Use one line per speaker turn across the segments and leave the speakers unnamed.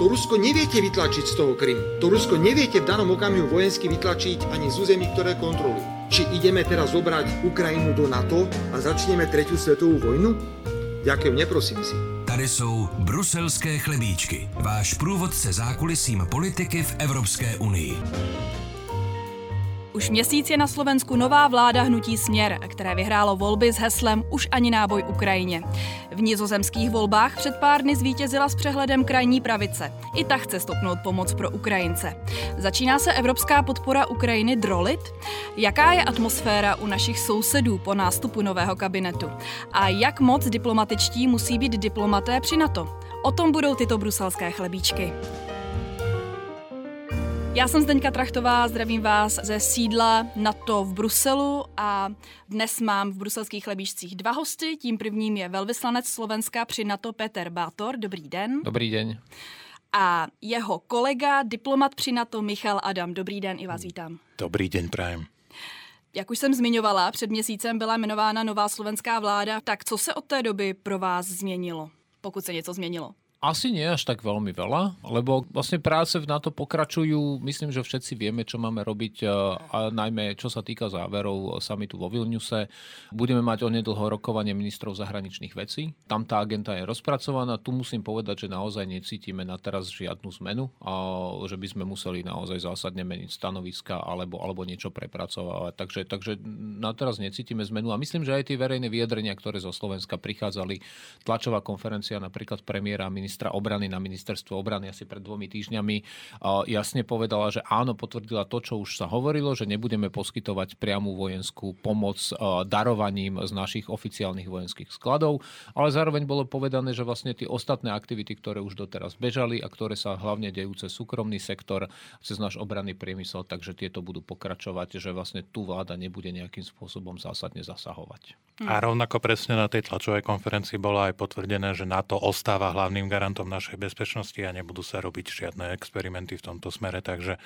To Rusko neviete vytlačiť z toho Krymu. To Rusko neviete v danom okamihu vojensky vytlačiť ani z území, ktoré kontrolujú. Či ideme teraz zobrať Ukrajinu do NATO a začneme tretiu svetovú vojnu? Ďakujem, neprosím si.
Tady jsou bruselské chlebíčky. Váš průvodce zákulisím politiky v Evropské unii.
Už měsíc je na Slovensku nová vláda Hnutí Směr, které vyhrálo volby s heslem Už ani náboj Ukrajině. V nizozemských volbách před pár dny zvítězila s přehledem krajní pravice. I ta chce stopnout pomoc pro Ukrajince. Začíná se evropská podpora Ukrajiny drolit? Jaká je atmosféra u našich sousedů po nástupu nového kabinetu? A jak moc diplomatičtí musí být diplomaté při NATO? O tom budou tyto bruselské chlebíčky. Já jsem Zdeňka Trachtová, zdravím vás ze sídla NATO v Bruselu a dnes mám v bruselských chlebíčcích dva hosty. Tím prvním je velvyslanec Slovenska při NATO Peter Bátor. Dobrý den.
Dobrý den.
A jeho kolega, diplomat při NATO Michal Adam. Dobrý den, i vás vítám.
Dobrý den, prajem.
Jak už jsem zmiňovala, před měsícem byla jmenována nová slovenská vláda. Tak co se od té doby pro vás změnilo, pokud se něco změnilo?
Asi nie až tak veľmi veľa, lebo vlastne práce v NATO pokračujú. Myslím, že všetci vieme, čo máme robiť, a najmä čo sa týka záverov samitu vo Vilniuse. Budeme mať onedlho rokovanie ministrov zahraničných vecí. Tam tá agenta je rozpracovaná. Tu musím povedať, že naozaj necítime na teraz žiadnu zmenu, a že by sme museli naozaj zásadne meniť stanoviska alebo, alebo niečo prepracovať. Takže, takže na teraz necítime zmenu a myslím, že aj tie verejné vyjadrenia, ktoré zo Slovenska prichádzali, tlačová konferencia napríklad premiéra a ministra obrany na ministerstvo obrany asi pred dvomi týždňami jasne povedala, že áno, potvrdila to, čo už sa hovorilo, že nebudeme poskytovať priamu vojenskú pomoc darovaním z našich oficiálnych vojenských skladov, ale zároveň bolo povedané, že vlastne tie ostatné aktivity, ktoré už doteraz bežali a ktoré sa hlavne dejú cez súkromný sektor, cez náš obranný priemysel, takže tieto budú pokračovať, že vlastne tu vláda nebude nejakým spôsobom zásadne zasahovať.
A rovnako presne na tej tlačovej konferencii bolo aj potvrdené, že NATO ostáva hlavným garantom našej bezpečnosti a nebudú sa robiť žiadne experimenty v tomto smere, takže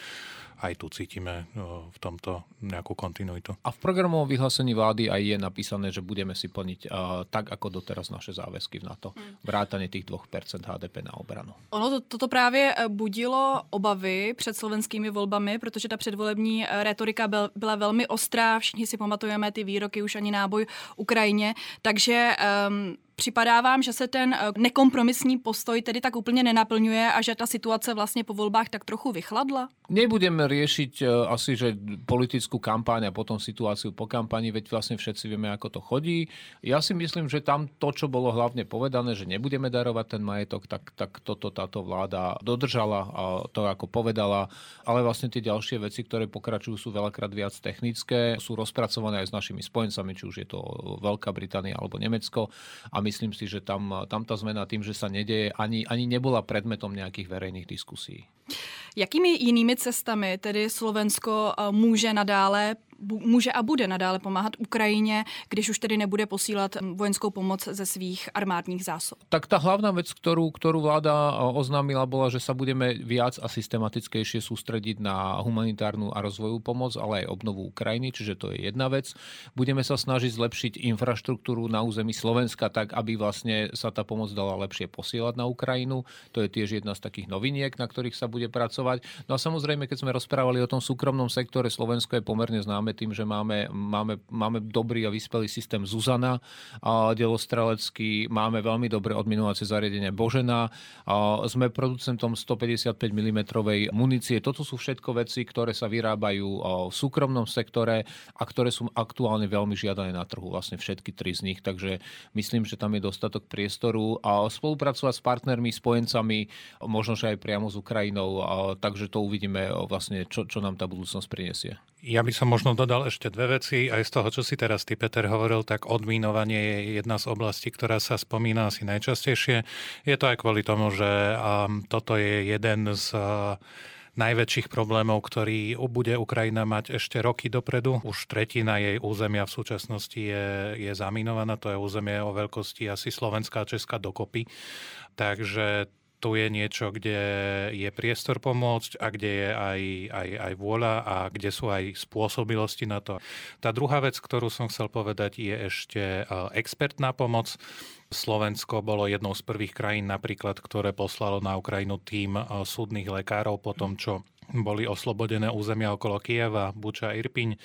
aj tu cítime v tomto nejakú kontinuitu.
A v programovom vyhlásení vlády aj je napísané, že budeme si plniť uh, tak, ako doteraz naše záväzky v NATO. Hmm. Vrátane tých 2% HDP na obranu.
Ono to, toto právě e, budilo obavy před slovenskými volbami, protože ta předvolební e, retorika byl, byla velmi ostrá. Všichni si pamatujeme ty výroky už ani náboj Ukrajině. Takže um, Připadá vám, že se ten nekompromisní postoj tedy tak úplně nenaplňuje a že ta situace vlastně po volbách tak trochu vychladla?
Nebudeme riešiť eh, asi, že politickú kampaň a potom situáciu po kampani, veď vlastne všetci vieme, ako to chodí. Ja si myslím, že tam to, čo bolo hlavne povedané, že nebudeme darovať ten majetok, tak, tak toto táto vláda dodržala a to ako povedala, ale vlastne tie ďalšie veci, ktoré pokračujú, sú veľakrát viac technické, sú rozpracované aj s našimi spojencami, či už je to Veľká Británia alebo Nemecko a myslím si, že tam, tam tá zmena tým, že sa nedeje, ani, ani nebola predmetom nejakých verejných diskusí.
Jakými jinými cestami tedy Slovensko eh, může nadále může a bude nadále pomáhat Ukrajině, když už tedy nebude posílat vojenskou pomoc ze svých armádních zásob?
Tak tá hlavná vec, ktorú, ktorú vláda oznámila, bola, že sa budeme viac a systematickejšie sústrediť na humanitárnu a rozvojovú pomoc, ale aj obnovu Ukrajiny, čiže to je jedna vec. Budeme sa snažiť zlepšiť infraštruktúru na území Slovenska tak, aby vlastne sa tá pomoc dala lepšie posielať na Ukrajinu. To je tiež jedna z takých noviniek, na ktorých sa bude pracovať. No a samozrejme, keď sme rozprávali o tom súkromnom sektore, Slovensko je pomerne známe tým, že máme, máme, máme dobrý a vyspelý systém Zuzana a delostrelecký, máme veľmi dobré odminovacie zariadenie Božena, a sme producentom 155 mm munície. Toto sú všetko veci, ktoré sa vyrábajú v súkromnom sektore a ktoré sú aktuálne veľmi žiadané na trhu, vlastne všetky tri z nich, takže myslím, že tam je dostatok priestoru a spolupracovať s partnermi, spojencami, možno, že aj priamo s Ukrajinou, a takže to uvidíme vlastne, čo, čo nám tá budúcnosť prinesie.
Ja by som možno dodal ešte dve veci. Aj z toho, čo si teraz ty, Peter, hovoril, tak odmínovanie je jedna z oblastí, ktorá sa spomína asi najčastejšie. Je to aj kvôli tomu, že um, toto je jeden z uh, najväčších problémov, ktorý bude Ukrajina mať ešte roky dopredu. Už tretina jej územia v súčasnosti je, je zaminovaná. To je územie o veľkosti asi Slovenská a Česká dokopy. Takže tu je niečo, kde je priestor pomôcť a kde je aj, aj, aj vôľa a kde sú aj spôsobilosti na to. Tá druhá vec, ktorú som chcel povedať, je ešte e, expertná pomoc. Slovensko bolo jednou z prvých krajín napríklad, ktoré poslalo na Ukrajinu tým e, súdnych lekárov po tom, čo boli oslobodené územia okolo Kieva, Buča, Irpiň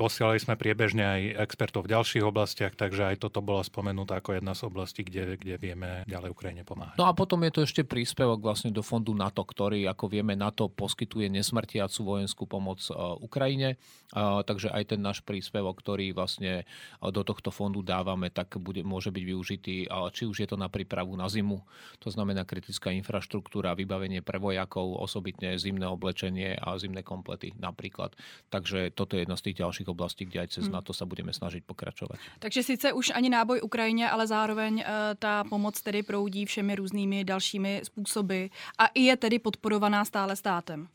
Posielali sme priebežne aj expertov v ďalších oblastiach, takže aj toto bola spomenutá ako jedna z oblastí, kde, kde vieme ďalej Ukrajine pomáhať.
No a potom je to ešte príspevok vlastne do fondu NATO, ktorý, ako vieme, NATO poskytuje nesmrtiacu vojenskú pomoc e, Ukrajine, takže aj ten náš príspevok, ktorý vlastne e, do tohto fondu dávame, tak bude, môže byť využitý, či už je to na prípravu na zimu, to znamená kritická infraštruktúra, vybavenie pre vojakov, osobitne zimné oblečenie a zimné komplety napríklad. Takže toto je jedna z tých ďalších oblastí, kde aj cez hmm. NATO sa budeme snažiť pokračovat.
Takže sice už ani náboj Ukrajině, ale zároveň uh, ta pomoc tedy proudí všemi různými dalšími způsoby a i je tedy podporovaná stále státem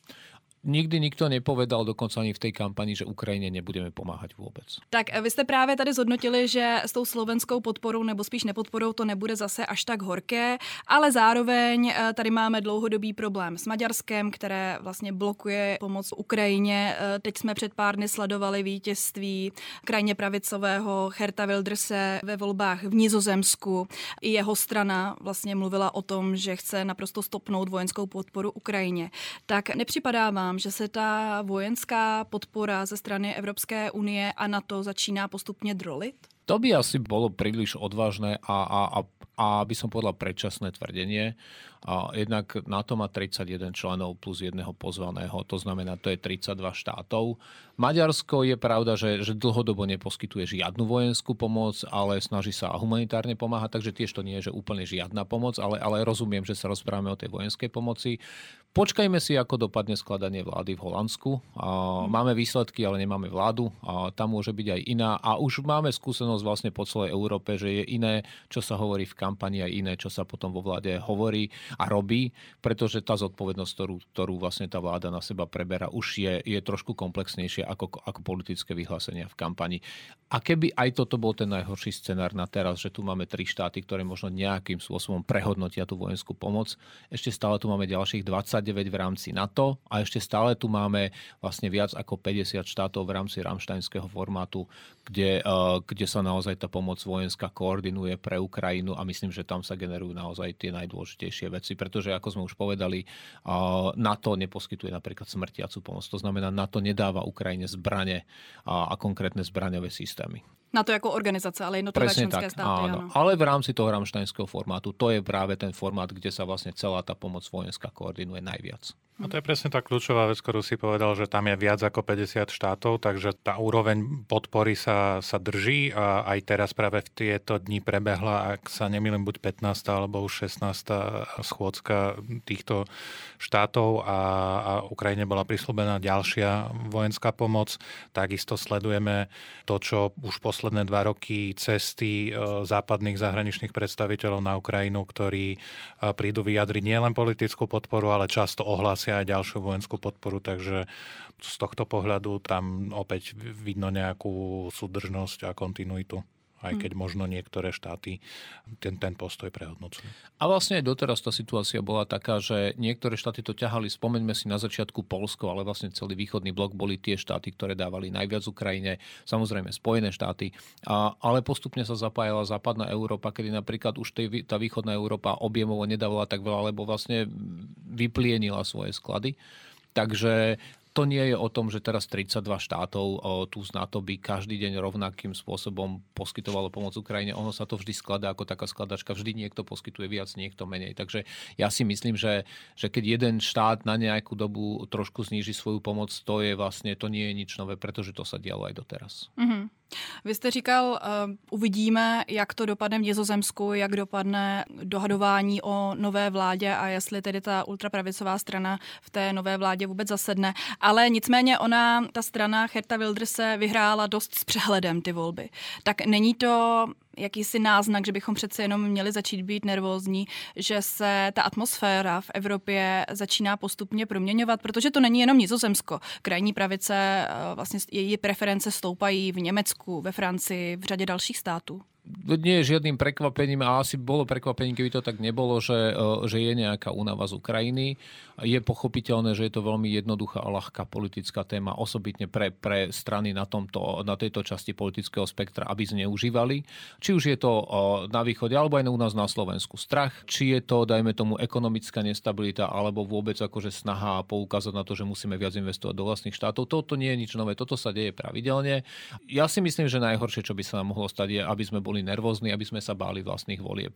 nikdy nikto nepovedal, dokonca ani v tej kampani, že Ukrajine nebudeme pomáhať vůbec.
Tak vy jste právě tady zhodnotili, že s tou slovenskou podporou nebo spíš nepodporou to nebude zase až tak horké, ale zároveň eh, tady máme dlouhodobý problém s Maďarskem, které vlastně blokuje pomoc Ukrajině. Eh, teď jsme před pár dny sledovali vítězství krajně pravicového Herta Wildrse ve volbách v Nizozemsku. I jeho strana vlastně mluvila o tom, že chce naprosto stopnout vojenskou podporu Ukrajině. Tak nepřipadá vám, domnívám, že se ta vojenská podpora ze strany Evropské unie a NATO začíná postupně drolit?
To by asi bolo príliš odvážne a, a, a, a by som povedal predčasné tvrdenie. Jednak NATO má 31 členov plus jedného pozvaného, to znamená, to je 32 štátov. Maďarsko je pravda, že, že dlhodobo neposkytuje žiadnu vojenskú pomoc, ale snaží sa humanitárne pomáhať, takže tiež to nie je že úplne žiadna pomoc, ale, ale rozumiem, že sa rozprávame o tej vojenskej pomoci. Počkajme si, ako dopadne skladanie vlády v Holandsku. Máme výsledky, ale nemáme vládu. Tam môže byť aj iná. A už máme skúsenosť vlastne po celej Európe, že je iné, čo sa hovorí v kampani a iné, čo sa potom vo vláde hovorí a robí, pretože tá zodpovednosť, ktorú, ktorú vlastne tá vláda na seba preberá, už je, je trošku komplexnejšia ako, ako politické vyhlásenia v kampani. A keby aj toto bol ten najhorší scenár na teraz, že tu máme tri štáty, ktoré možno nejakým spôsobom prehodnotia tú vojenskú pomoc, ešte stále tu máme ďalších 20 v rámci NATO a ešte stále tu máme vlastne viac ako 50 štátov v rámci ramštajnského formátu, kde, eh, kde sa naozaj tá pomoc vojenská koordinuje pre Ukrajinu a myslím, že tam sa generujú naozaj tie najdôležitejšie veci, pretože ako sme už povedali, NATO neposkytuje napríklad smrtiacu pomoc. To znamená, NATO nedáva Ukrajine zbrane a konkrétne zbraňové systémy.
Na to jako organizace, ale jednotlivé Presne členské tak, státy. Áno.
áno. Ale v rámci toho ramštajnského formátu, to je práve ten formát, kde sa vlastne celá tá pomoc vojenská koordinuje najviac.
A to je presne tá kľúčová vec, ktorú si povedal, že tam je viac ako 50 štátov, takže tá úroveň podpory sa, sa drží a aj teraz práve v tieto dni prebehla, ak sa nemýlim, buď 15. alebo už 16. schôdzka týchto štátov a, a Ukrajine bola prislúbená ďalšia vojenská pomoc. Takisto sledujeme to, čo už posledné dva roky cesty e, západných zahraničných predstaviteľov na Ukrajinu, ktorí e, prídu vyjadriť nielen politickú podporu, ale často ohlásia hlásia aj ďalšiu vojenskú podporu, takže z tohto pohľadu tam opäť vidno nejakú súdržnosť a kontinuitu aj hm. keď možno niektoré štáty ten, ten postoj prehodnocujú.
A vlastne aj doteraz tá situácia bola taká, že niektoré štáty to ťahali, spomeňme si na začiatku Polsko, ale vlastne celý východný blok boli tie štáty, ktoré dávali najviac Ukrajine, samozrejme Spojené štáty, a, ale postupne sa zapájala západná Európa, kedy napríklad už tej, tá východná Európa objemovo nedávala tak veľa, lebo vlastne vyplienila svoje sklady. Takže to nie je o tom, že teraz 32 štátov tu z NATO by každý deň rovnakým spôsobom poskytovalo pomoc Ukrajine. Ono sa to vždy skladá ako taká skladačka. Vždy niekto poskytuje viac, niekto menej. Takže ja si myslím, že, že keď jeden štát na nejakú dobu trošku zníži svoju pomoc, to je vlastne, to nie je nič nové, pretože to sa dialo aj doteraz. Mm-hmm.
Vy jste říkal, uh, uvidíme, jak to dopadne v Nizozemsku, jak dopadne dohadování o nové vládě a jestli tedy ta ultrapravicová strana v té nové vládě vůbec zasedne. Ale nicméně ona, ta strana Herta Wilderse vyhrála dost s přehledem ty volby. Tak není to jakýsi náznak, že bychom přece jenom měli začít být nervózní, že se ta atmosféra v Evropě začíná postupně proměňovat, protože to není jenom Nizozemsko. Krajní pravice, eh, vlastně její preference stoupají v Německu, ve Francii, v řadě dalších států.
Nie je žiadnym prekvapením a asi bolo prekvapením, keby to tak nebolo, že, e, že je nejaká únava z Ukrajiny. Je pochopiteľné, že je to veľmi jednoduchá a ľahká politická téma, osobitne pre, pre strany na, tomto, na tejto časti politického spektra, aby zneužívali. Či už je to e, na východe, alebo aj u nás na Slovensku strach, či je to, dajme tomu, ekonomická nestabilita, alebo vôbec akože snaha poukázať na to, že musíme viac investovať do vlastných štátov. Toto nie je nič nové, toto sa deje pravidelne. Ja si myslím, že najhoršie, čo by sa nám mohlo stať, je, aby sme boli nervózni, aby sme sa báli vlastných volieb.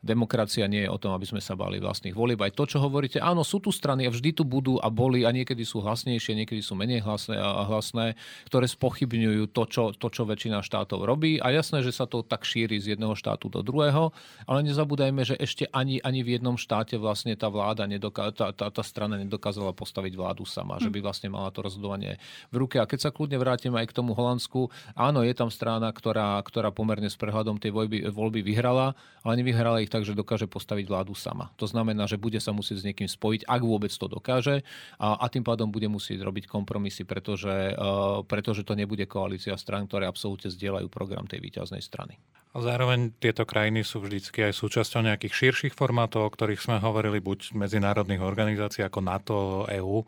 Demokracia nie je o tom, aby sme sa báli vlastných volieb. Aj to, čo hovoríte, áno, sú tu strany a vždy tu budú a boli a niekedy sú hlasnejšie, niekedy sú menej hlasné, a hlasné ktoré spochybňujú to čo, to, čo väčšina štátov robí. A jasné, že sa to tak šíri z jedného štátu do druhého, ale nezabúdajme, že ešte ani, ani v jednom štáte vlastne tá vláda, nedoká, tá, tá, tá strana nedokázala postaviť vládu sama, že by vlastne mala to rozhodovanie v ruke. A keď sa kľudne vrátim aj k tomu Holandsku, áno, je tam strana, ktorá, ktorá pomerne s prehľadom tej voľby, voľby vyhrala, ale nevyhrala ich tak, že dokáže postaviť vládu sama. To znamená, že bude sa musieť s niekým spojiť, ak vôbec to dokáže a, a tým pádom bude musieť robiť kompromisy, pretože, uh, pretože to nebude koalícia strán, ktoré absolútne zdieľajú program tej výťaznej strany.
A zároveň tieto krajiny sú vždycky aj súčasťou nejakých širších formátov, o ktorých sme hovorili, buď medzinárodných organizácií ako NATO, EÚ,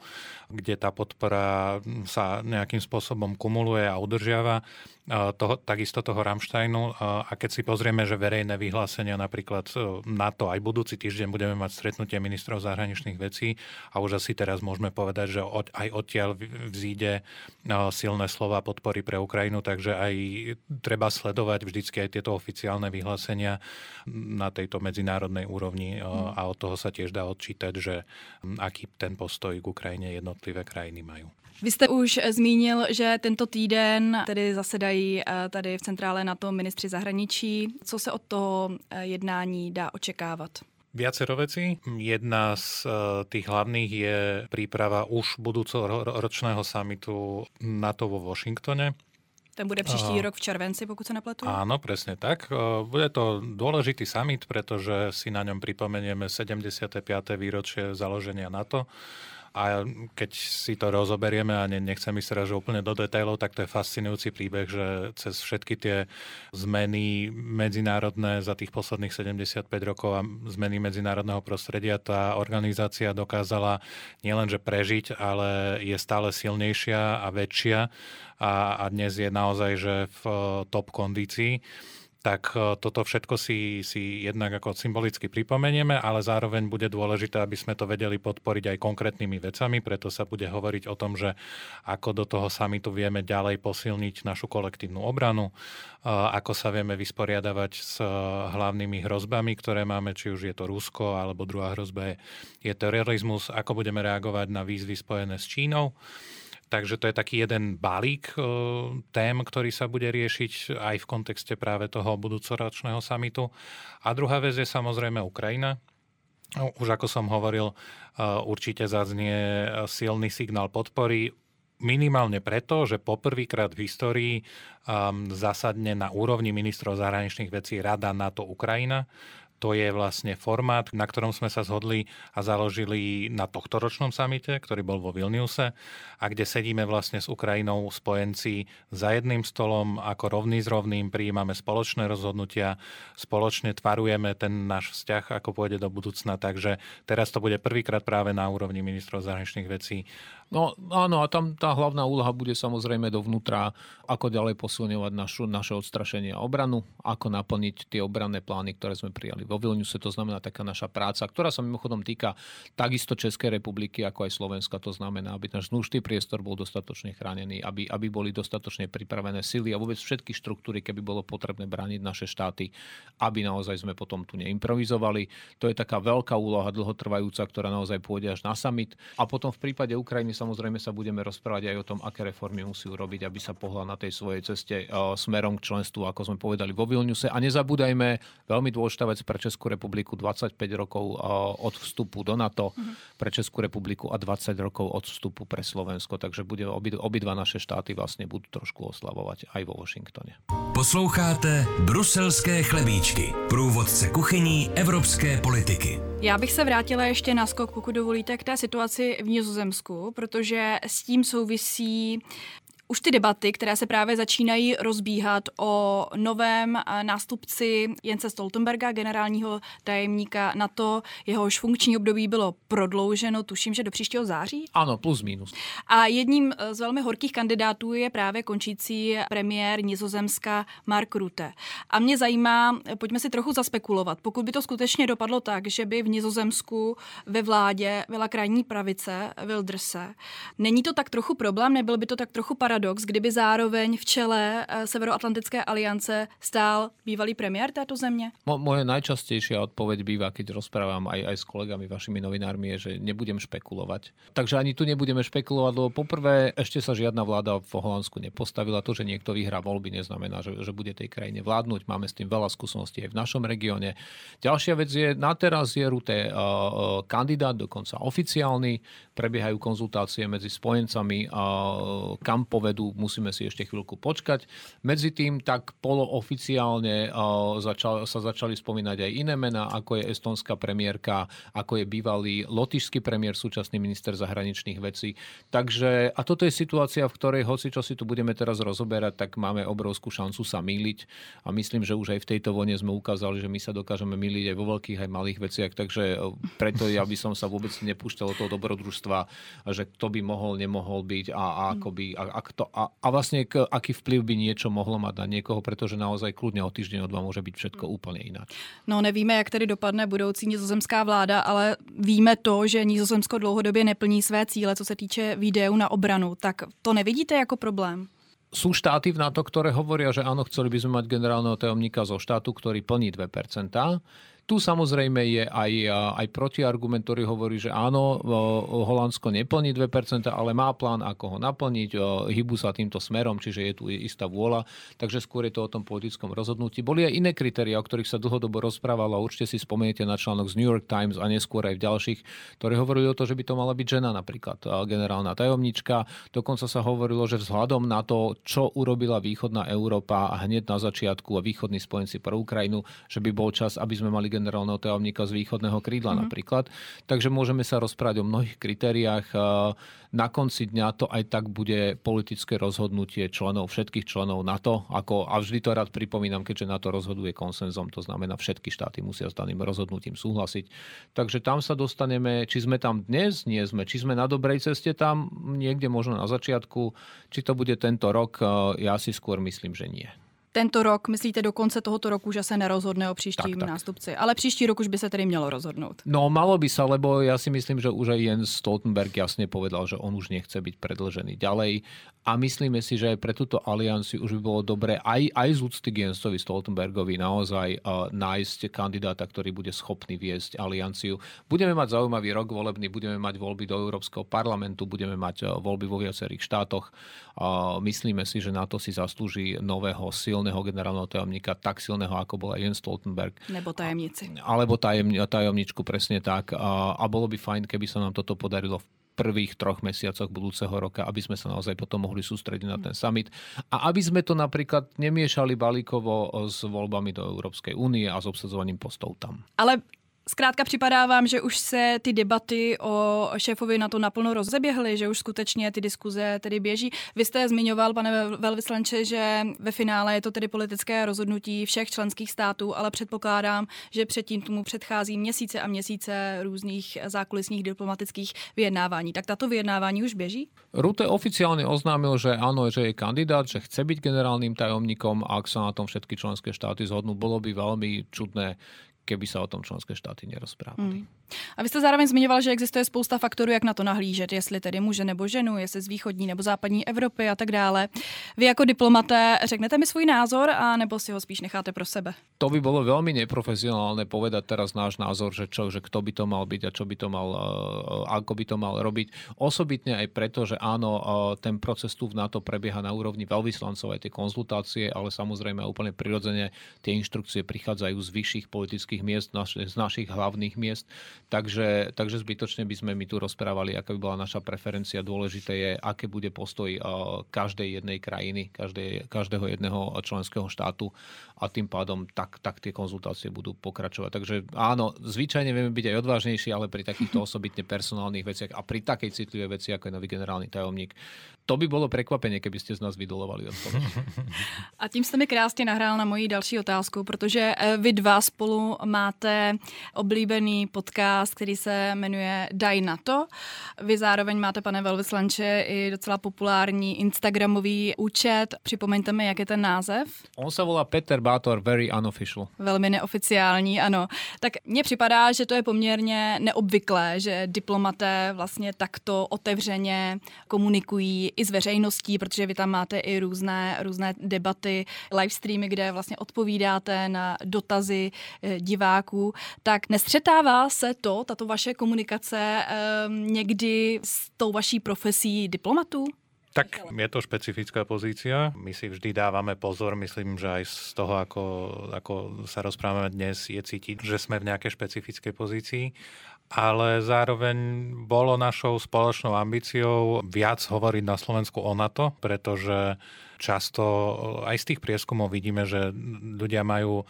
kde tá podpora sa nejakým spôsobom kumuluje a udržiava toho, takisto toho Ramsteinu. A keď si pozrieme, že verejné vyhlásenia napríklad e, na to aj budúci týždeň budeme mať stretnutie ministrov zahraničných vecí a už asi teraz môžeme povedať, že od, aj odtiaľ vzíde e, silné slova podpory pre Ukrajinu, takže aj treba sledovať vždycky aj tieto oficiálne vyhlásenia na tejto medzinárodnej úrovni e, a od toho sa tiež dá odčítať, že aký ten postoj k Ukrajine jednotlivé krajiny majú.
Vy jste už zmínil, že tento týden tedy zasedají eh, tady v centrále na to ministři zahraničí. Co se od toho eh, jednání dá očekávat?
Viacero vecí. Jedna z eh, tých hlavných je príprava už budúceho ročného samitu NATO vo Washingtone.
Ten bude příští uh, rok v červenci, pokud sa nepletu?
Áno, presne tak. Bude to dôležitý summit, pretože si na ňom pripomenieme 75. výročie založenia NATO a keď si to rozoberieme a nechcem ísť teraz úplne do detailov, tak to je fascinujúci príbeh, že cez všetky tie zmeny medzinárodné za tých posledných 75 rokov a zmeny medzinárodného prostredia tá organizácia dokázala nielenže prežiť, ale je stále silnejšia a väčšia. A, a dnes je naozaj že v top kondícii tak e, toto všetko si, si jednak ako symbolicky pripomenieme, ale zároveň bude dôležité, aby sme to vedeli podporiť aj konkrétnymi vecami, preto sa bude hovoriť o tom, že ako do toho samitu vieme ďalej posilniť našu kolektívnu obranu, e, ako sa vieme vysporiadavať s e, hlavnými hrozbami, ktoré máme, či už je to Rusko, alebo druhá hrozba je, je terorizmus, ako budeme reagovať na výzvy spojené s Čínou. Takže to je taký jeden balík e, tém, ktorý sa bude riešiť aj v kontexte práve toho budúcoročného samitu. A druhá vec je samozrejme Ukrajina. Už ako som hovoril, e, určite zaznie silný signál podpory minimálne preto, že poprvýkrát v histórii um, zasadne na úrovni ministrov zahraničných vecí Rada NATO Ukrajina to je vlastne formát, na ktorom sme sa zhodli a založili na tohto ročnom samite, ktorý bol vo Vilniuse a kde sedíme vlastne s Ukrajinou spojenci za jedným stolom ako rovný s rovným, prijímame spoločné rozhodnutia, spoločne tvarujeme ten náš vzťah, ako pôjde do budúcna. Takže teraz to bude prvýkrát práve na úrovni ministrov zahraničných vecí
No áno, a tam tá hlavná úloha bude samozrejme dovnútra, ako ďalej posilňovať našu, naše odstrašenie a obranu, ako naplniť tie obranné plány, ktoré sme prijali vo Vilniuse, to znamená taká naša práca, ktorá sa mimochodom týka takisto Českej republiky, ako aj Slovenska, to znamená, aby náš vnúšný priestor bol dostatočne chránený, aby, aby boli dostatočne pripravené sily a vôbec všetky štruktúry, keby bolo potrebné brániť naše štáty, aby naozaj sme potom tu neimprovizovali. To je taká veľká úloha dlhotrvajúca, ktorá naozaj pôjde až na summit. A potom v prípade Ukrajiny samozrejme sa budeme rozprávať aj o tom, aké reformy musí urobiť, aby sa pohla na tej svojej ceste uh, smerom k členstvu, ako sme povedali vo Vilniuse. A nezabúdajme, veľmi dôležitá vec pre Českú republiku, 25 rokov uh, od vstupu do NATO mm-hmm. pre Českú republiku a 20 rokov od vstupu pre Slovensko. Takže bude obi, obidva naše štáty vlastne budú trošku oslavovať aj vo Washingtone.
Posloucháte Bruselské chlebíčky, průvodce kuchyní evropské politiky.
Já bych se vrátila ještě na skok, pokud dovolíte, k té situaci v Nizozemsku, protože s tím souvisí Už ty debaty, které se právě začínají rozbíhat o novém eh, nástupci Jence Stoltenberga, generálního tajemníka NATO, jehož funkční období bylo prodlouženo, tuším, že do příštího září?
Ano, plus minus.
A jedním z velmi horkých kandidátů je právě končící premiér Nizozemska Mark Rutte. A mě zajímá, pojďme si trochu zaspekulovat, pokud by to skutečně dopadlo tak, že by v Nizozemsku ve vládě byla krajní pravice Wilderse, není to tak trochu problém, nebyl by to tak trochu paradox, kdyby zároveň v čele eh, Severoatlantické aliance stál bývalý premiér této země?
Mo, moje najčastejšia odpoveď býva, keď rozprávam aj, aj s kolegami, vašimi novinármi, je, že nebudem špekulovať. Takže ani tu nebudeme špekulovať, lebo poprvé ešte sa žiadna vláda v Holandsku nepostavila. To, že niekto vyhrá voľby, neznamená, že, že bude tej krajine vládnuť. Máme s tým veľa skúseností aj v našom regióne. Ďalšia vec je, na teraz je Rute uh, kandidát, dokonca oficiálny. Prebiehajú konzultácie medzi spojencami, uh, kam povedú, musíme si ešte chvíľku počkať. Medzi tým tak polooficiálne uh, začal, sa začali spomínať aj iné mená, ako je estonská premiérka, ako je bývalý lotišský premiér, súčasný minister zahraničných vecí. Takže, a toto je situácia, v ktorej hoci čo si tu budeme teraz rozoberať, tak máme obrovskú šancu sa míliť. A myslím, že už aj v tejto vojne sme ukázali, že my sa dokážeme míliť aj vo veľkých aj malých veciach. Takže e, preto ja by som sa vôbec nepúšťal do toho dobrodružstva, že kto by mohol, nemohol byť a, a ako by, a, a, kto, a, a vlastne k, aký vplyv by niečo mohlo mať na niekoho, pretože naozaj kľudne o týždeň, o dva môže byť všetko úplne inak.
No nevíme, jak tedy dopadne budoucí nizozemská vláda, ale víme to, že Nizozemsko dlouhodobě neplní své cíle, co se týče výdejů na obranu. Tak to nevidíte jako problém?
sú štáty v NATO, ktoré hovoria, že áno, chceli by sme mať generálneho tajomníka zo štátu, ktorý plní 2%. Tu samozrejme je aj, aj protiargument, ktorý hovorí, že áno, Holandsko neplní 2%, ale má plán, ako ho naplniť, hybu sa týmto smerom, čiže je tu istá vôľa, takže skôr je to o tom politickom rozhodnutí. Boli aj iné kritéria, o ktorých sa dlhodobo rozprávalo, určite si spomeniete na článok z New York Times a neskôr aj v ďalších, ktoré hovorili o to, že by to mala byť žena napríklad, generálna tajomnička. Dokonca sa hovorilo, že vzhľadom na to, čo urobila východná Európa hneď na začiatku a východní spojenci pre Ukrajinu, že by bol čas, aby sme mali generálneho tajomníka z východného krídla mm-hmm. napríklad. Takže môžeme sa rozprávať o mnohých kritériách. Na konci dňa to aj tak bude politické rozhodnutie členov, všetkých členov NATO. Ako, a vždy to rád pripomínam, keďže NATO rozhoduje konsenzom, to znamená všetky štáty musia s daným rozhodnutím súhlasiť. Takže tam sa dostaneme, či sme tam dnes, nie sme, či sme na dobrej ceste tam, niekde možno na začiatku, či to bude tento rok, ja si skôr myslím, že nie
tento rok, myslíte do konce tohoto roku, že se nerozhodne o příštím tak, tak. nástupci. Ale příští rok už by se tedy mělo rozhodnout.
No, malo by sa, lebo ja si myslím, že už aj Jens Stoltenberg jasne povedal, že on už nechce byť predlžený ďalej a myslíme si, že aj pre túto alianciu už by bolo dobré aj, aj z úcty Jensovi Stoltenbergovi naozaj uh, nájsť kandidáta, ktorý bude schopný viesť alianciu. Budeme mať zaujímavý rok volebný, budeme mať voľby do Európskeho parlamentu, budeme mať uh, voľby vo viacerých štátoch. Uh, myslíme si, že na to si zaslúži nového silného generálneho tajomníka, tak silného, ako bol aj Jens Stoltenberg.
Nebo tajemnici.
Alebo tajem, tajomničku, presne tak. A, a bolo by fajn, keby sa nám toto podarilo v prvých troch mesiacoch budúceho roka, aby sme sa naozaj potom mohli sústrediť na ten summit a aby sme to napríklad nemiešali balíkovo s voľbami do Európskej únie a s obsadzovaním postov tam.
Ale Zkrátka připadá vám, že už se ty debaty o šéfovi na to naplno rozeběhly, že už skutečně ty diskuze tedy běží. Vy jste zmiňoval, pane velvyslanče, že ve finále je to tedy politické rozhodnutí všech členských států, ale předpokládám, že předtím tomu předchází měsíce a měsíce různých zákulisních diplomatických vyjednávání. Tak tato vyjednávání už běží?
Rute oficiálne oznámil, že áno, že je kandidát, že chce byť generálnym tajomníkom a ak sa na tom všetky členské štáty zhodnú, bolo by veľmi čudné, keby sa o tom členské štáty nerozprávali. Mm.
A vy jste zároveň zmiňoval, že existuje spousta faktorů, jak na to nahlížet, jestli tedy muže nebo ženu, jestli z východní nebo západní Evropy a tak dále. Vy jako diplomaté řeknete mi svůj názor a nebo si ho spíš necháte pro sebe?
To by bolo veľmi neprofesionálne povedať teraz náš názor, že, čo, že kto by to mal byť a čo by to mal, e, ako by to mal robiť. Osobitne aj preto, že áno, e, ten proces tu v NATO prebieha na úrovni veľvyslancov aj tie konzultácie, ale samozrejme úplne prirodzene tie inštrukcie prichádzajú z vyšších politických miest, z našich hlavných miest. Takže, takže zbytočne by sme my tu rozprávali, aká by bola naša preferencia. Dôležité je, aké bude postoj každej jednej krajiny, každej, každého jedného členského štátu a tým pádom tak, tak tie konzultácie budú pokračovať. Takže áno, zvyčajne vieme byť aj odvážnejší, ale pri takýchto osobitne personálnych veciach a pri takej citlivej veci, ako je nový generálny tajomník, to by bylo překvapení, keby ste z nás vydolovali odpověď.
A tím jste mi krásně nahrál na moji další otázku, protože eh, vy dva spolu máte oblíbený podcast, který se jmenuje Daj na to. Vy zároveň máte, pane velvyslanče, i docela populární Instagramový účet. Připomeňte mi, jak je ten název?
On se volá Peter Bátor Very Unofficial.
Velmi neoficiální, ano. Tak mně připadá, že to je poměrně neobvyklé, že diplomaté vlastně takto otevřeně komunikují i s veřejností, protože vy tam máte i různé, různé debaty, livestreamy, kde vlastně odpovídáte na dotazy eh, diváků. Tak nestřetává se to, tato vaše komunikace ehm, někdy s tou vaší profesí diplomatů?
Tak je to špecifická pozícia. My si vždy dávame pozor, myslím, že aj z toho, ako, ako sa rozprávame dnes, je cítiť, že sme v nejakej špecifickej pozícii ale zároveň bolo našou spoločnou ambíciou viac hovoriť na Slovensku o NATO, pretože často aj z tých prieskumov vidíme, že ľudia majú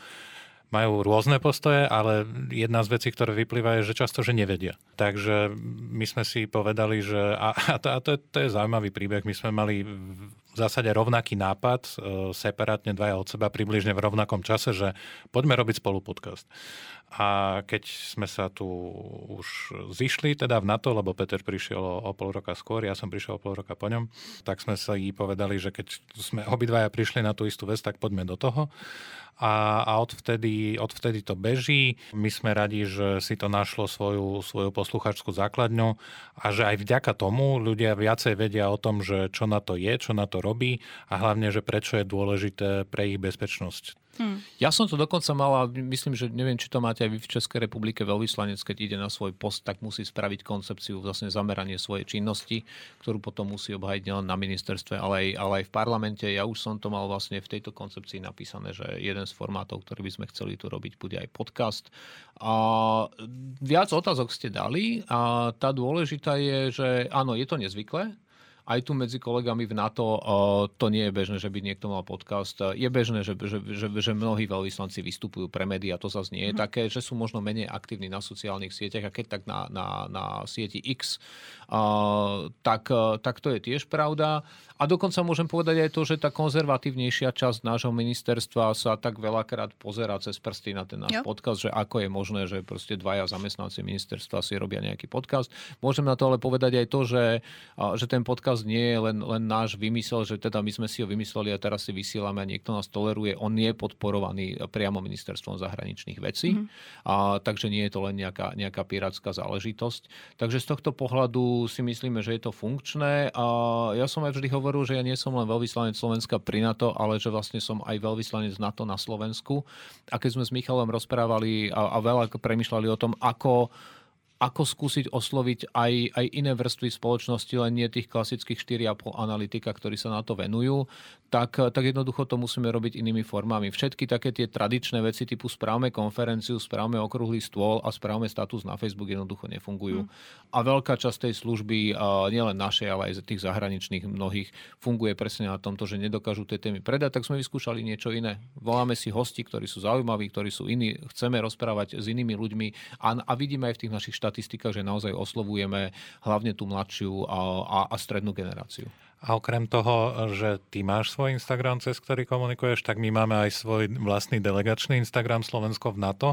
majú rôzne postoje, ale jedna z vecí, ktoré vyplýva, je, že často, že nevedia. Takže my sme si povedali, že... A, a, to, a to, je, to je zaujímavý príbeh. My sme mali v zásade rovnaký nápad, e, separátne dvaja od seba, približne v rovnakom čase, že poďme robiť spolu podcast. A keď sme sa tu už zišli teda v NATO, lebo Peter prišiel o, o pol roka skôr, ja som prišiel o pol roka po ňom, tak sme sa jí povedali, že keď sme obidvaja prišli na tú istú vec, tak poďme do toho a, a odvtedy, odvtedy to beží. My sme radi, že si to našlo svoju, svoju posluchačskú základňu a že aj vďaka tomu ľudia viacej vedia o tom, že čo na to je, čo na to robí a hlavne, že prečo je dôležité pre ich bezpečnosť.
Hmm. Ja som to dokonca mala, myslím, že neviem, či to máte aj vy v Českej republike, veľvyslanec, keď ide na svoj post, tak musí spraviť koncepciu, vlastne zameranie svojej činnosti, ktorú potom musí obhajiť nielen na ministerstve, ale aj, ale aj v parlamente. Ja už som to mal vlastne v tejto koncepcii napísané, že jeden z formátov, ktorý by sme chceli tu robiť, bude aj podcast. A viac otázok ste dali a tá dôležitá je, že áno, je to nezvyklé, aj tu medzi kolegami v NATO to nie je bežné, že by niekto mal podcast. Je bežné, že, že, že, že mnohí veľvyslanci vystupujú pre médiá, to zase nie je mm. také, že sú možno menej aktívni na sociálnych sieťach a keď tak na, na, na sieti X, tak, tak to je tiež pravda. A dokonca môžem povedať aj to, že tá konzervatívnejšia časť nášho ministerstva sa tak veľakrát pozera cez prsty na ten náš jo. podcast, že ako je možné, že proste dvaja zamestnanci ministerstva si robia nejaký podcast. Môžem na to ale povedať aj to, že, že ten podcast nie je len, len náš vymysel, že teda my sme si ho vymysleli a teraz si vysielame a niekto nás toleruje. On je podporovaný priamo ministerstvom zahraničných vecí, mm-hmm. a, takže nie je to len nejaká, nejaká pirátska záležitosť. Takže z tohto pohľadu si myslíme, že je to funkčné a ja som aj vždy hovoril, že ja nie som len veľvyslanec Slovenska pri NATO, ale že vlastne som aj veľvyslanec NATO na Slovensku. A keď sme s Michalom rozprávali a, a veľa premyšľali o tom, ako ako skúsiť osloviť aj, aj iné vrstvy spoločnosti, len nie tých klasických 4,5 analytika, ktorí sa na to venujú, tak, tak jednoducho to musíme robiť inými formami. Všetky také tie tradičné veci typu správme konferenciu, správme okrúhly stôl a správme status na Facebook jednoducho nefungujú. Mm. A veľká časť tej služby, nielen našej, ale aj tých zahraničných mnohých, funguje presne na tomto, že nedokážu tie témy predať, tak sme vyskúšali niečo iné. Voláme si hosti, ktorí sú zaujímaví, ktorí sú iní, chceme rozprávať s inými ľuďmi a, a vidíme aj v tých našich štát štatistika, že naozaj oslovujeme hlavne tú mladšiu a, a, a strednú generáciu.
A okrem toho, že ty máš svoj Instagram, cez ktorý komunikuješ, tak my máme aj svoj vlastný delegačný Instagram Slovensko v NATO,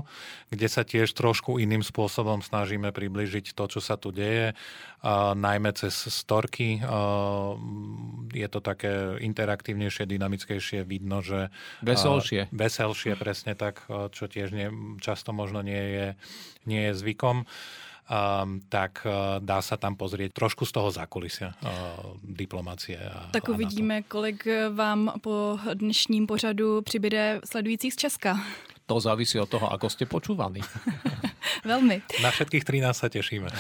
kde sa tiež trošku iným spôsobom snažíme približiť to, čo sa tu deje, a najmä cez storky. A je to také interaktívnejšie, dynamickejšie, vidno, že...
Veselšie.
Veselšie, presne tak, čo tiež nie, často možno nie je, nie je zvykom um, tak uh, dá sa tam pozrieť trošku z toho zákulisia uh, diplomacie. A,
tak uvidíme, kolik vám po dnešním pořadu přibude sledujících z Česka.
To závisí od toho, ako ste počúvaní.
Veľmi.
Na všetkých 13 sa tešíme.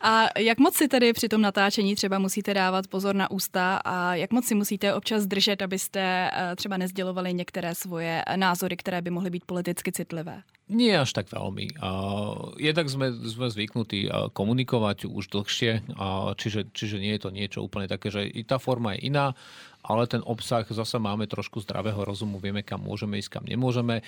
A jak moc si tedy při tom natáčení třeba musíte dávat pozor na ústa a jak moc si musíte občas držet, abyste eh, třeba nezdělovali některé svoje názory, které by mohly být politicky citlivé?
Nie až tak veľmi. Jednak sme, sme zvyknutí komunikovať už dlhšie, čiže, čiže nie je to niečo úplne také, že i tá forma je iná, ale ten obsah zasa máme trošku zdravého rozumu, vieme kam môžeme ísť, kam nemôžeme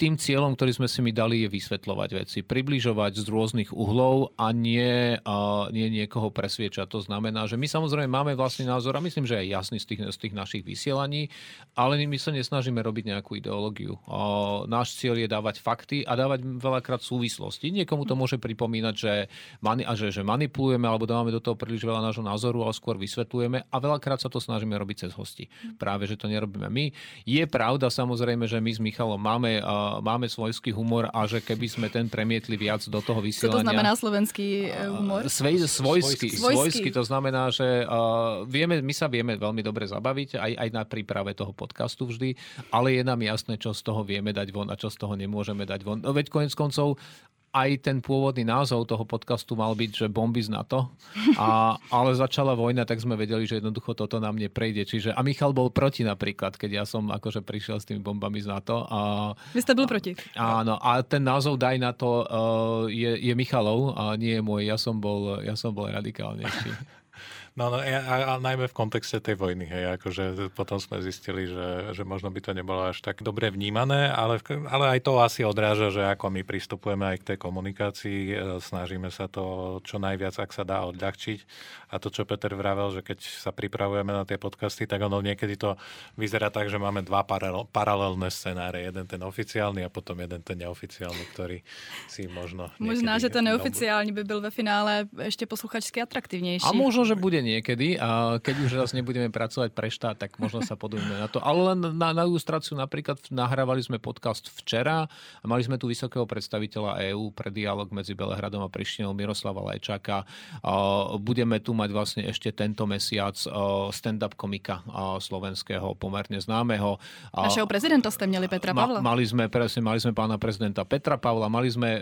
tým cieľom, ktorý sme si mi dali, je vysvetľovať veci, približovať z rôznych uhlov a nie, a nie niekoho presviečať. To znamená, že my samozrejme máme vlastný názor a myslím, že je jasný z tých, z tých našich vysielaní, ale my sa nesnažíme robiť nejakú ideológiu. A náš cieľ je dávať fakty a dávať veľakrát súvislosti. Niekomu to môže pripomínať, že, mani, a že, že manipulujeme alebo dávame do toho príliš veľa nášho názoru, ale skôr vysvetľujeme a veľakrát sa to snažíme robiť cez hosti. Práve, že to nerobíme my. Je pravda samozrejme, že my s Michalom máme máme svojský humor a že keby sme ten premietli viac do toho vysielania...
Co to znamená slovenský e, humor?
Svej, svojský, svojský. svojský. To znamená, že uh, vieme, my sa vieme veľmi dobre zabaviť aj, aj na príprave toho podcastu vždy, ale je nám jasné, čo z toho vieme dať von a čo z toho nemôžeme dať von. No veď konec koncov aj ten pôvodný názov toho podcastu mal byť, že bomby z NATO, a, ale začala vojna, tak sme vedeli, že jednoducho toto nám neprejde. Čiže, a Michal bol proti napríklad, keď ja som akože prišiel s tými bombami z NATO. A,
Vy ste bol proti.
Áno, a ten názov Daj na to uh, je, je Michalov a nie je môj. Ja som bol, ja som bol radikálnejší.
No, no a, a najmä v kontexte tej vojny, hej, akože potom sme zistili, že, že možno by to nebolo až tak dobre vnímané, ale, ale aj to asi odráža, že ako my pristupujeme aj k tej komunikácii, e, snažíme sa to čo najviac, ak sa dá, odľahčiť. A to, čo Peter vravel, že keď sa pripravujeme na tie podcasty, tak ono niekedy to vyzerá tak, že máme dva paralel, paralelné scenáre. Jeden ten oficiálny a potom jeden ten neoficiálny, ktorý si možno...
Možná, že ten neoficiálny by byl ve finále ešte posluchačsky atraktívnejší.
A možno, že bude niekedy a keď už raz nebudeme pracovať pre štát, tak možno sa podujeme na to. Ale len na, na ilustráciu napríklad nahrávali sme podcast včera a mali sme tu vysokého predstaviteľa EÚ pre dialog medzi Belehradom a Prištinou Miroslava Lajčáka. Budeme tu mať vlastne ešte tento mesiac stand-up komika slovenského pomerne známeho.
Našeho prezidenta ste měli Petra Pavla.
Ma, mali sme, presne, mali sme pána prezidenta Petra Pavla, mali sme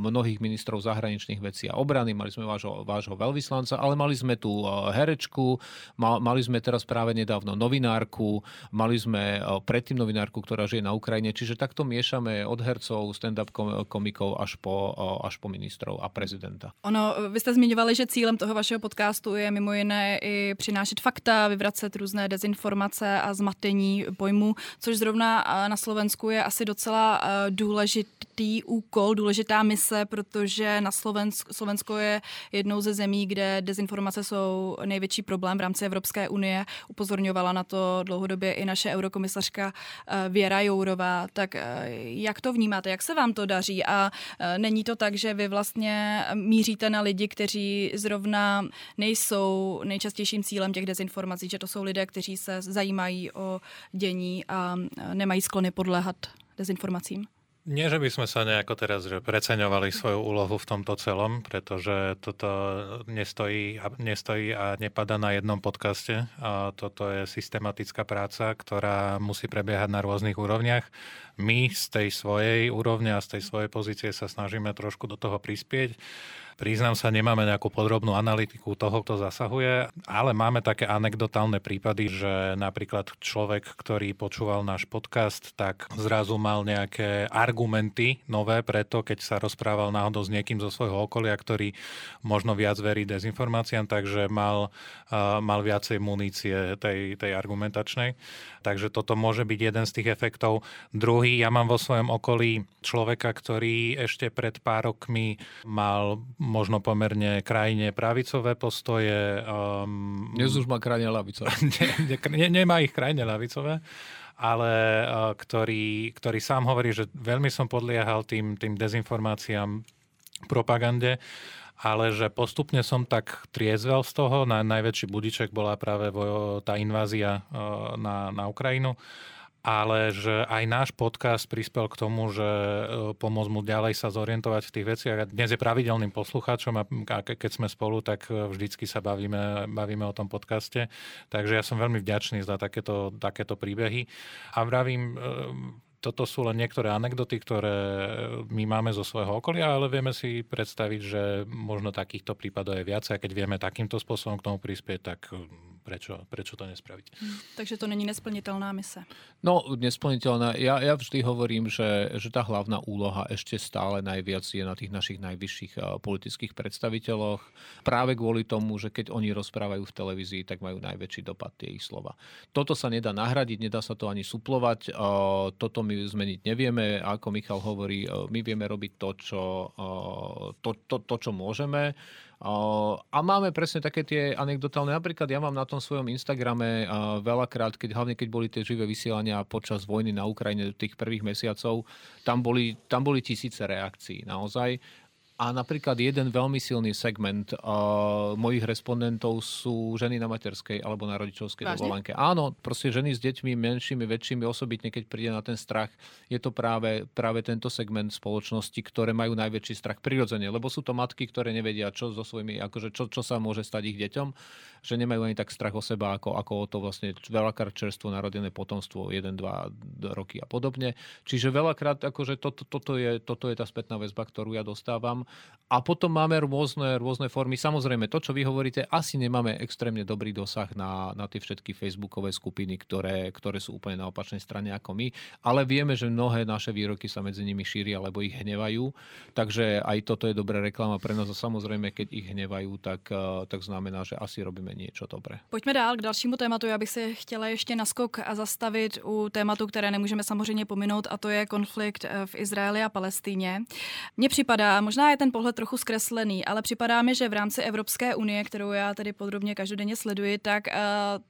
mnohých ministrov zahraničných vecí a obrany, mali sme vášho, vášho veľvyslanca, ale mali sme tu herečku, mali sme teraz práve nedávno novinárku, mali sme predtým novinárku, ktorá žije na Ukrajine, čiže takto miešame od hercov, stand-up komikov až po, až po ministrov a prezidenta.
Ono, vy jste zmiňovali, že cílem toho vašeho podcastu je mimo jiné i přinášet fakta, vyvracet různé dezinformace a zmatení pojmů, což zrovna na Slovensku je asi docela důležitý úkol, důležitá mise, protože na Slovensko, Slovensko je jednou ze zemí, kde dezinformace jsou největší problém v rámci Evropské unie. Upozorňovala na to dlouhodobě i naše eurokomisařka eh, Věra Jourová. Tak eh, jak to vnímáte? Jak se vám to daří? A eh, není to tak, že vy vlastně míříte na lidi, kteří zrovna nejsou nejčastějším cílem těch dezinformací, že to jsou lidé, kteří se zajímají o dění a nemají sklony podléhat dezinformacím?
Nie, že by sme sa nejako teraz že preceňovali svoju úlohu v tomto celom, pretože toto nestojí, nestojí a nepada na jednom podcaste. A toto je systematická práca, ktorá musí prebiehať na rôznych úrovniach. My z tej svojej úrovne a z tej svojej pozície sa snažíme trošku do toho prispieť. Priznám sa, nemáme nejakú podrobnú analytiku toho, kto zasahuje, ale máme také anekdotálne prípady, že napríklad človek, ktorý počúval náš podcast, tak zrazu mal nejaké argumenty nové preto, keď sa rozprával náhodou s niekým zo svojho okolia, ktorý možno viac verí dezinformáciám, takže mal, mal viacej munície tej, tej argumentačnej. Takže toto môže byť jeden z tých efektov. Druhý, ja mám vo svojom okolí človeka, ktorý ešte pred pár rokmi mal možno pomerne krajine pravicové postoje. Um,
Dnes už má krajine lavicové.
ne, ne, nemá ich krajine lavicové ale uh, ktorý, ktorý sám hovorí, že veľmi som podliehal tým, tým dezinformáciám, propagande, ale že postupne som tak triezvel z toho. Na, najväčší budiček bola práve tá invázia uh, na, na Ukrajinu ale že aj náš podcast prispel k tomu, že e, pomôcť mu ďalej sa zorientovať v tých veciach. Dnes je pravidelným poslucháčom a keď sme spolu, tak e, vždycky sa bavíme, bavíme o tom podcaste. Takže ja som veľmi vďačný za takéto, takéto príbehy. A vravím, e, toto sú len niektoré anekdoty, ktoré my máme zo svojho okolia, ale vieme si predstaviť, že možno takýchto prípadov je viac a keď vieme takýmto spôsobom k tomu prispieť, tak prečo, prečo to nespraviť.
Hm, takže to není nesplniteľná mise.
No, nesplniteľná. Ja, ja vždy hovorím, že, že tá hlavná úloha ešte stále najviac je na tých našich najvyšších uh, politických predstaviteľoch. Práve kvôli tomu, že keď oni rozprávajú v televízii, tak majú najväčší dopad tie ich slova. Toto sa nedá nahradiť, nedá sa to ani suplovať. Uh, toto my zmeniť nevieme. Ako Michal hovorí, uh, my vieme robiť to, čo, to, to, to, čo môžeme a máme presne také tie anekdotálne. Napríklad ja mám na tom svojom Instagrame veľakrát, keď, hlavne keď boli tie živé vysielania počas vojny na Ukrajine tých prvých mesiacov, tam boli, tam boli tisíce reakcií naozaj. A napríklad jeden veľmi silný segment uh, mojich respondentov sú ženy na materskej alebo na rodičovskej Vážne? dovolenke. Áno, proste ženy s deťmi menšími, väčšími, osobitne keď príde na ten strach, je to práve, práve tento segment spoločnosti, ktoré majú najväčší strach prirodzene, lebo sú to matky, ktoré nevedia, čo so svojimi, akože čo, čo sa môže stať ich deťom, že nemajú ani tak strach o seba, ako, ako o to vlastne veľakrát čerstvo narodené potomstvo, 1, 2 roky a podobne. Čiže veľakrát akože toto, toto, je, toto je tá spätná väzba, ktorú ja dostávam a potom máme rôzne, rôzne formy. Samozrejme, to, čo vy hovoríte, asi nemáme extrémne dobrý dosah na, na tie všetky facebookové skupiny, ktoré, ktoré sú úplne na opačnej strane ako my, ale vieme, že mnohé naše výroky sa medzi nimi šíria, alebo ich hnevajú. Takže aj toto je dobrá reklama pre nás a samozrejme, keď ich hnevajú, tak, eh, tak znamená, že asi robíme niečo dobré.
Pojďme dál k dalšímu tématu. Já bych se chtěla ještě naskok a zastavit u tématu, které nemůžeme samozřejmě pominout, a to je konflikt eh, v Izraeli a Palestíně. Mně připadá, možná je ten pohled trochu zkreslený, ale připadá mi, že v rámci Evropské unie, kterou já tedy podrobně každodenně sleduji, tak uh,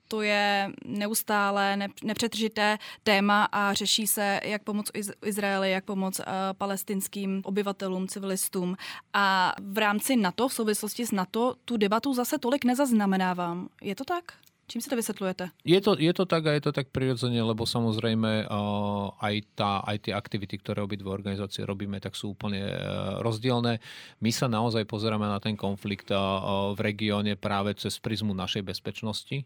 to je neustále nepřetržité téma a řeší se, jak pomoc Izraeli, jak pomoc uh, palestinským obyvatelům, civilistům. A v rámci NATO, v souvislosti s NATO, tu debatu zase tolik nezaznamenávám. Je to tak? Čím si to vysvetľujete?
Je to, je to tak a je to tak prirodzene, lebo samozrejme uh, aj, tá, aj tie aktivity, ktoré obidve organizácie robíme, tak sú úplne uh, rozdielne. My sa naozaj pozeráme na ten konflikt uh, v regióne práve cez prizmu našej bezpečnosti.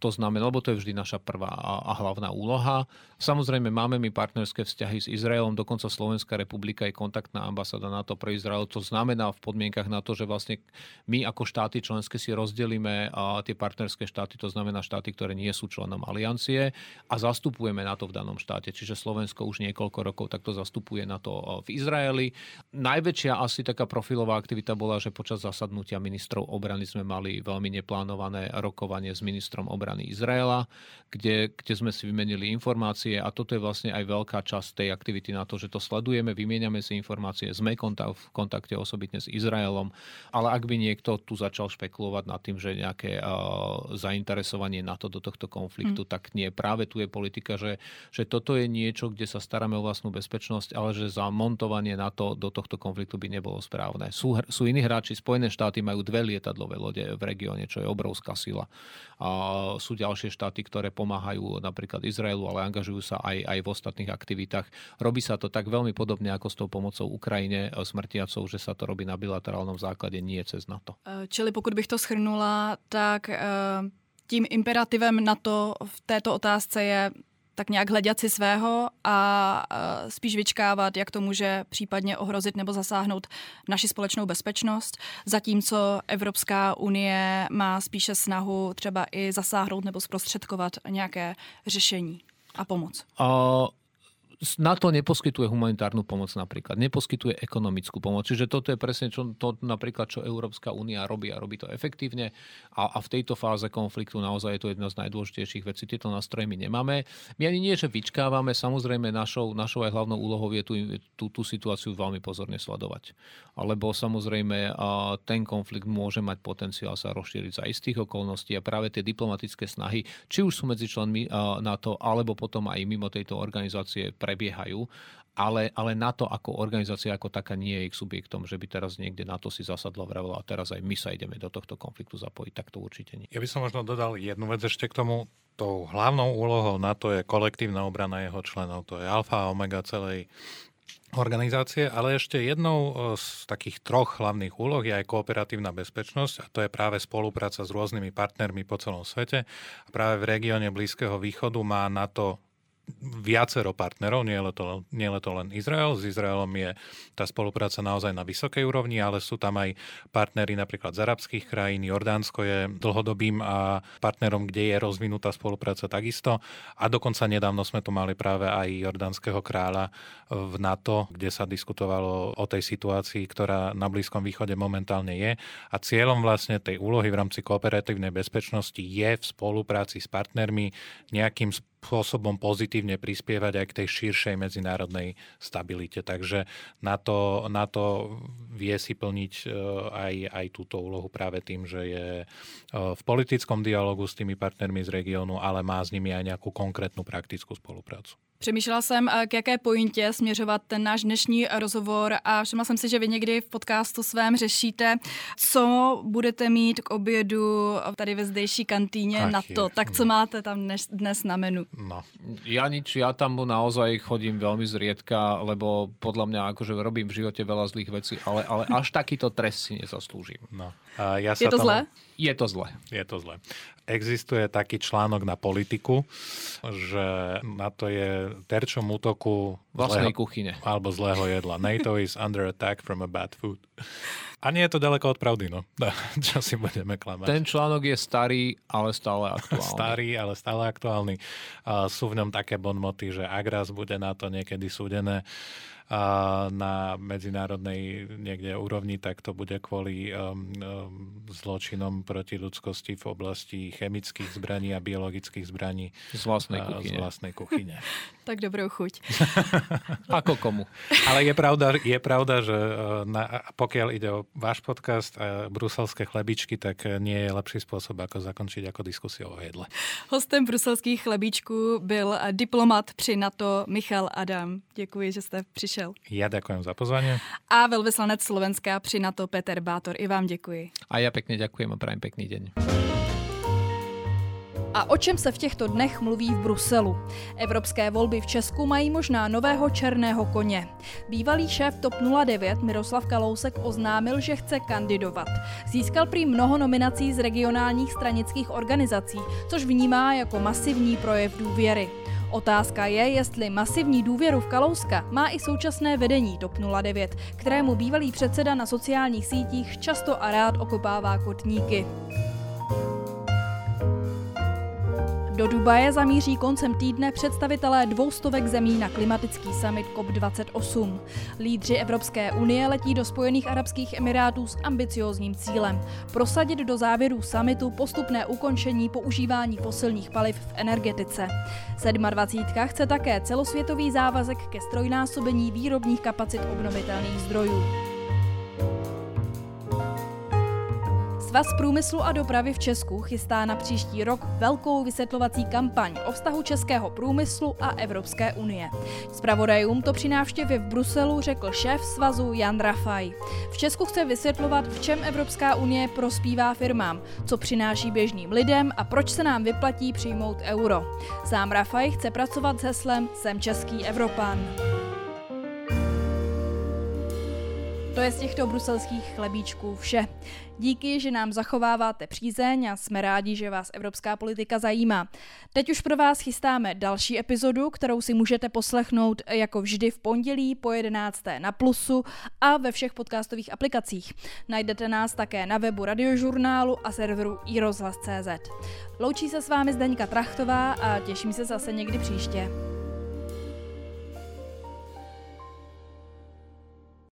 To znamená, lebo to je vždy naša prvá a hlavná úloha. Samozrejme, máme my partnerské vzťahy s Izraelom, dokonca Slovenská republika je kontaktná ambasáda NATO pre Izrael. To znamená v podmienkach na to, že vlastne my ako štáty členské si rozdelíme tie partnerské štáty, to znamená štáty, ktoré nie sú členom aliancie a zastupujeme na to v danom štáte. Čiže Slovensko už niekoľko rokov takto zastupuje na to v Izraeli. Najväčšia asi taká profilová aktivita bola, že počas zasadnutia ministrov obrany sme mali veľmi neplánované rokovanie s ministrom obrany Izraela, kde, kde sme si vymenili informácie a toto je vlastne aj veľká časť tej aktivity na to, že to sledujeme, vymieňame si informácie, sme v kontakte osobitne s Izraelom, ale ak by niekto tu začal špekulovať nad tým, že nejaké uh, zainteresovanie na to do tohto konfliktu, mm. tak nie. Práve tu je politika, že, že toto je niečo, kde sa staráme o vlastnú bezpečnosť, ale že zamontovanie na to do tohto konfliktu by nebolo správne. Sú, sú iní hráči, Spojené štáty majú dve lietadlové lode v regióne, čo je obrovská sila. A sú ďalšie štáty, ktoré pomáhajú napríklad Izraelu, ale angažujú sa aj, aj v ostatných aktivitách. Robí sa to tak veľmi podobne ako s tou pomocou Ukrajine e, smrtiacou, že sa to robí na bilaterálnom základe, nie cez NATO.
E, čili pokud bych to schrnula, tak e, tím imperativem NATO v této otázce je tak nějak hledat si svého a spíš vyčkávat, jak to může případně ohrozit nebo zasáhnout naši společnou bezpečnost, zatímco Evropská unie má spíše snahu třeba i zasáhnout nebo zprostředkovat nějaké řešení a pomoc?
Uh, NATO neposkytuje humanitárnu pomoc napríklad, neposkytuje ekonomickú pomoc. Čiže toto je presne čo, to napríklad, čo Európska únia robí a robí to efektívne a, a v tejto fáze konfliktu naozaj je to jedna z najdôležitejších vecí. Tieto nástroje my nemáme. My ani nie, že vyčkávame, samozrejme našou, našou aj hlavnou úlohou je tú, tú, tú situáciu veľmi pozorne sledovať. Alebo samozrejme ten konflikt môže mať potenciál sa rozšíriť za istých okolností a práve tie diplomatické snahy, či už sú medzi členmi NATO, alebo potom aj mimo tejto organizácie pre prebiehajú, ale, ale na to ako organizácia ako taká nie je ich subjektom, že by teraz niekde na to si zasadlo vravelo a teraz aj my sa ideme do tohto konfliktu zapojiť, tak to určite nie.
Ja by som možno dodal jednu vec ešte k tomu. Tou hlavnou úlohou NATO je kolektívna obrana jeho členov. To je alfa a omega celej organizácie, ale ešte jednou z takých troch hlavných úloh je aj kooperatívna bezpečnosť a to je práve spolupráca s rôznymi partnermi po celom svete. A práve v regióne Blízkeho východu má NATO viacero partnerov, nie je, to, nie je to len Izrael. S Izraelom je tá spolupráca naozaj na vysokej úrovni, ale sú tam aj partnery napríklad z arabských krajín. Jordánsko je dlhodobým a partnerom, kde je rozvinutá spolupráca takisto. A dokonca nedávno sme tu mali práve aj jordánskeho kráľa v NATO, kde sa diskutovalo o tej situácii, ktorá na Blízkom východe momentálne je. A cieľom vlastne tej úlohy v rámci kooperatívnej bezpečnosti je v spolupráci s partnermi nejakým spôsobom pozitívne prispievať aj k tej širšej medzinárodnej stabilite. Takže na to, na to vie si plniť e, aj, aj túto úlohu práve tým, že je e, v politickom dialogu s tými partnermi z regiónu, ale má s nimi aj nejakú konkrétnu praktickú spoluprácu.
Přemýšlela jsem, eh, k jaké pointě směřovat ten náš dnešní rozhovor a všimla jsem si, že vy někdy v podcastu svém řešíte, co budete mít k obědu tady ve zdejší kantýně Ach, na to. Je. Tak co máte tam dnes, dnes na menu?
No, ja nič, ja tam naozaj chodím veľmi zriedka, lebo podľa mňa akože robím v živote veľa zlých vecí, ale, ale až takýto trest si nezaslúžim. No.
A ja
sa je to tomu... zlé?
Je to zlé.
Je to zlé. Existuje taký článok na politiku, že na to je terčom útoku
vlastnej zlého, kuchyne.
Alebo zlého jedla. NATO is under attack from a bad food. A nie je to daleko od pravdy, no. Čo si budeme klamať.
Ten článok je starý, ale stále aktuálny.
starý, ale stále aktuálny. Sú v ňom také bonmoty, že ak raz bude na to niekedy súdené, na medzinárodnej niekde úrovni, tak to bude kvôli um, um, zločinom proti ľudskosti v oblasti chemických zbraní a biologických zbraní.
Z vlastnej kuchyne.
Z vlastnej kuchyne.
tak dobrou chuť.
Ako komu.
Ale je pravda, je pravda že uh, na, pokiaľ ide o váš podcast a bruselské chlebičky, tak nie je lepší spôsob, ako zakončiť ako diskusiu o jedle.
Hostem bruselských chlebíčků byl diplomat při NATO Michal Adam. Děkuji, že jste přišel prišiel.
Ja ďakujem za pozvanie.
A veľvyslanec Slovenska pri NATO Peter Bátor. I vám děkuji.
A ja pekne ďakujem a prajem pekný deň.
A o čem se v těchto dnech mluví v Bruselu? Evropské volby v Česku mají možná nového černého koně. Bývalý šéf TOP 09 Miroslav Kalousek oznámil, že chce kandidovat. Získal prý mnoho nominací z regionálních stranických organizací, což vnímá jako masivní projev důvěry. Otázka je, jestli masivní důvěru v Kalouska má i současné vedení TOP 09, kterému bývalý předseda na sociálních sítích často a rád okopává kotníky. Do Dubaje zamíří koncem týdne představitelé dvoustovek zemí na klimatický summit COP28. Lídři Evropské unie letí do Spojených Arabských Emirátů s ambiciózním cílem prosadit do závěrů summitu postupné ukončení používání fosilních paliv v energetice. 27. chce také celosvětový závazek ke strojnásobení výrobních kapacit obnovitelných zdrojů. Svaz průmyslu a dopravy v Česku chystá na příští rok velkou vysvětlovací kampaň o vztahu českého průmyslu a Evropské unie. Spravodajům to při návštěvě v Bruselu řekl šéf svazu Jan Rafaj. V Česku chce vysvětlovat, v čem Evropská unie prospívá firmám, co přináší běžným lidem a proč se nám vyplatí přijmout euro. Sám Rafaj chce pracovat s heslem Jsem český Evropan. To je z těchto bruselských chlebíčků vše. Díky, že nám zachováváte přízeň a jsme rádi, že vás evropská politika zajímá. Teď už pro vás chystáme další epizodu, kterou si můžete poslechnout jako vždy v pondělí po 11. na Plusu a ve všech podcastových aplikacích. Najdete nás také na webu radiožurnálu a serveru iRozhlas.cz. Loučí se s vámi Zdeňka Trachtová a těším se zase někdy příště.